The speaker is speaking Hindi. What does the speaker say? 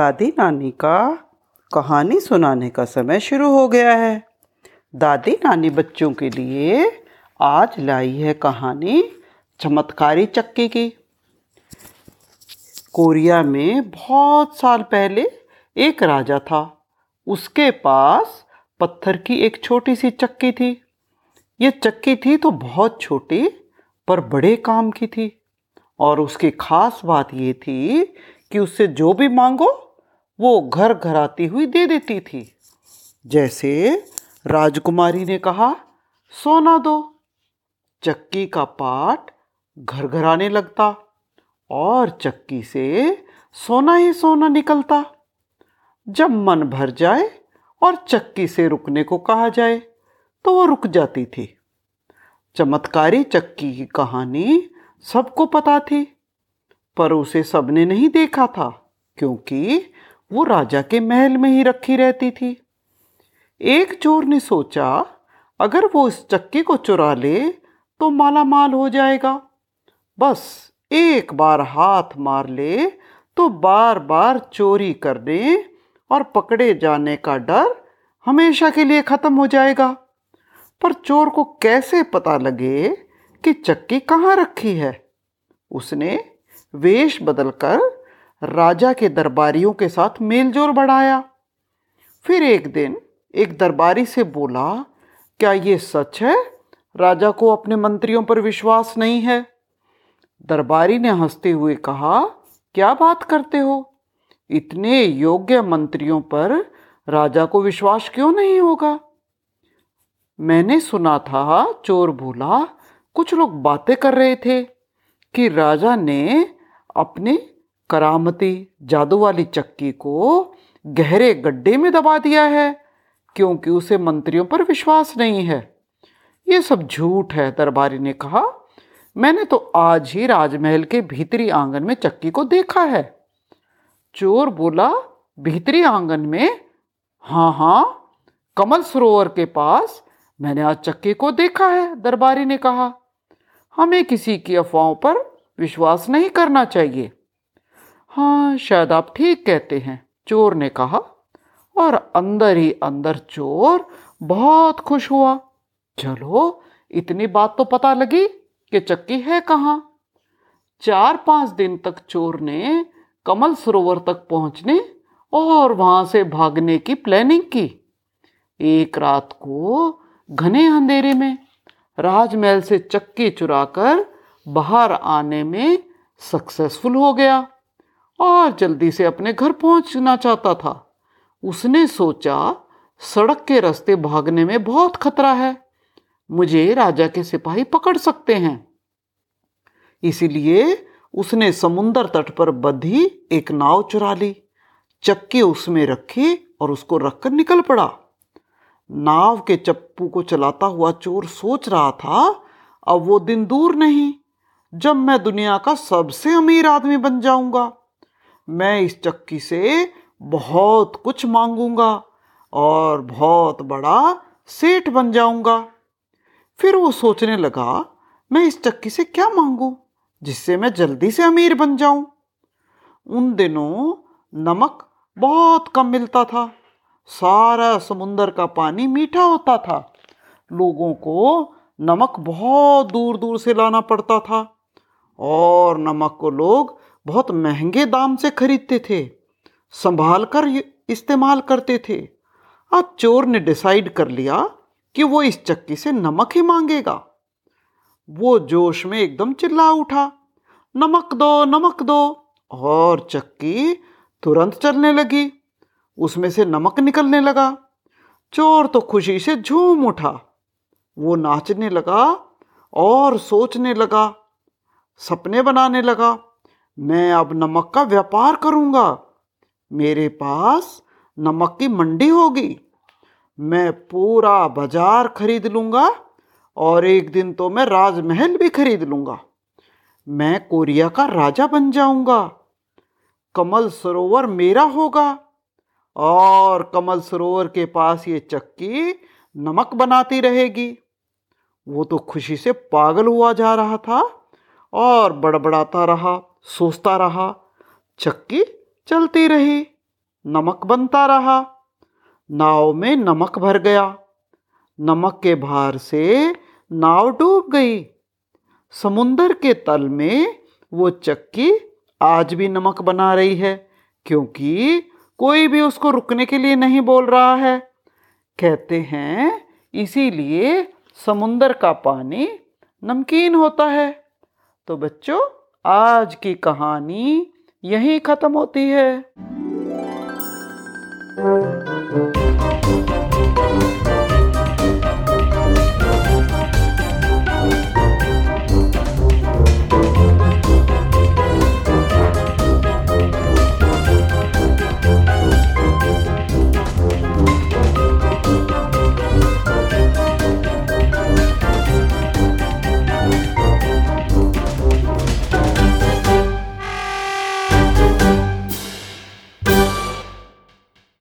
दादी नानी का कहानी सुनाने का समय शुरू हो गया है। दादी नानी बच्चों के लिए आज लाई है कहानी चमत्कारी चक्की की। कोरिया में बहुत साल पहले एक राजा था। उसके पास पत्थर की एक छोटी सी चक्की थी। ये चक्की थी तो बहुत छोटी, पर बड़े काम की थी। और उसकी खास बात ये थी कि उससे जो भी मांगो वो घर घर आती हुई दे देती थी। जैसे राजकुमारी ने कहा, सोना दो। चक्की का पाट घर घर आने लगता और चक्की से सोना ही सोना निकलता। जब मन भर जाए और चक्की से रुकने को कहा जाए तो वो रुक जाती थी। चमत्कारी चक्की की कहानी सबको पता थी, पर उसे सबने नहीं देखा था, क्योंकि वो राजा के महल में ही रखी रहती थी। एक चोर ने सोचा, अगर वो इस चक्की को चुरा ले तो माला माल हो जाएगा। बस एक बार हाथ मार ले तो बार बार चोरी करने और पकड़े जाने का डर हमेशा के लिए खत्म हो जाएगा। पर चोर को कैसे पता लगे कि चक्की कहाँ रखी है? उसने वेश बदलकर राजा के दरबारियों के साथ मेलजोल बढ़ाया। फिर एक दिन एक दरबारी से बोला, क्या ये सच है? राजा को अपने मंत्रियों पर विश्वास नहीं है। दरबारी ने हँसते हुए कहा, क्या बात करते हो? इतने योग्य मंत्रियों पर राजा को विश्वास क्यों नहीं होगा? मैंने सुना था, चोर बोला कुछ लोग बातें कर रहे थे कि राजा ने अपनी करामती जादू वाली चक्की को गहरे गड्ढे में दबा दिया है, क्योंकि उसे मंत्रियों पर विश्वास नहीं है। ये सब झूठ है, दरबारी ने कहा। मैंने तो आज ही राजमहल के भीतरी आँगन में चक्की को देखा है। चोर बोला, भीतरी आँगन में? हाँ हाँ कमल सरोवर के पास मैंने आज चक्की को देखा है, दरबारी ने कहा। हमें किसी की अफवाहों पर विश्वास नहीं करना चाहिए। हाँ शायद आप ठीक कहते हैं, चोर ने कहा। और अंदर ही अंदर चोर बहुत खुश हुआ। चलो, इतनी बात तो पता लगी कि चक्की है कहाँ। चार पाँच दिन तक चोर ने कमल सरोवर तक पहुँचने और वहाँ से भागने की प्लानिंग की। एक रात को घने अंधेरे में राजमहल से चक्की चुराकर बाहर आने में सक्सेसफुल हो गया। और जल्दी से अपने घर पहुँचना चाहता था। उसने सोचा, सड़क के रास्ते भागने में बहुत खतरा है। मुझे राजा के सिपाही पकड़ सकते हैं। इसीलिए उसने समुन्दर तट पर बधी एक नाव चुरा ली। चक्की उसमें रखी और उसको रखकर निकल पड़ा। नाव के चप्पू को चलाता हुआ चोर सोच रहा था, अब वो दिन दूर नहीं। जब मैं दुनिया का सबसे अमीर आदमी बन जाऊँगा। मैं इस चक्की से बहुत कुछ मांगूँगा और बहुत बड़ा सेठ बन जाऊँगा। फिर वो सोचने लगा, मैं इस चक्की से क्या मांगू जिससे मैं जल्दी से अमीर बन जाऊँ? उन दिनों नमक बहुत कम मिलता था, सारा समुंदर का पानी मीठा होता था। लोगों को नमक बहुत दूर दूर से लाना पड़ता था और नमक को लोग बहुत महँगे दाम से खरीदते थे संभाल कर इस्तेमाल करते थे। अब चोर ने डिसाइड कर लिया कि वो इस चक्की से नमक ही मांगेगा। वो जोश में एकदम चिल्ला उठा, नमक दो नमक दो। और चक्की तुरंत चलने लगी। उसमें से नमक निकलने लगा। चोर तो खुशी से झूम उठा। वो नाचने लगा और सोचने लगा, सपने बनाने लगा। मैं अब नमक का व्यापार करूँगा। मेरे पास नमक की मंडी होगी। मैं पूरा बाज़ार खरीद लूँगा और एक दिन तो मैं राजमहल भी खरीद लूँगा। मैं कोरिया का राजा बन जाऊँगा। कमल सरोवर मेरा होगा और कमल सरोवर के पास ये चक्की नमक बनाती रहेगी। वो तो खुशी से पागल हुआ जा रहा था और बड़बड़ाता रहा। सोचता रहा, चक्की चलती रही, नमक बनता रहा। नाव में नमक भर गया। नमक के भार से नाव डूब गई। समुंदर के तल में वो चक्की आज भी नमक बना रही है, क्योंकि कोई भी उसको रुकने के लिए नहीं बोल रहा है। कहते हैं, इसीलिए समुंदर का पानी नमकीन होता है। तो बच्चों आज की कहानी यहीं ख़त्म होती है।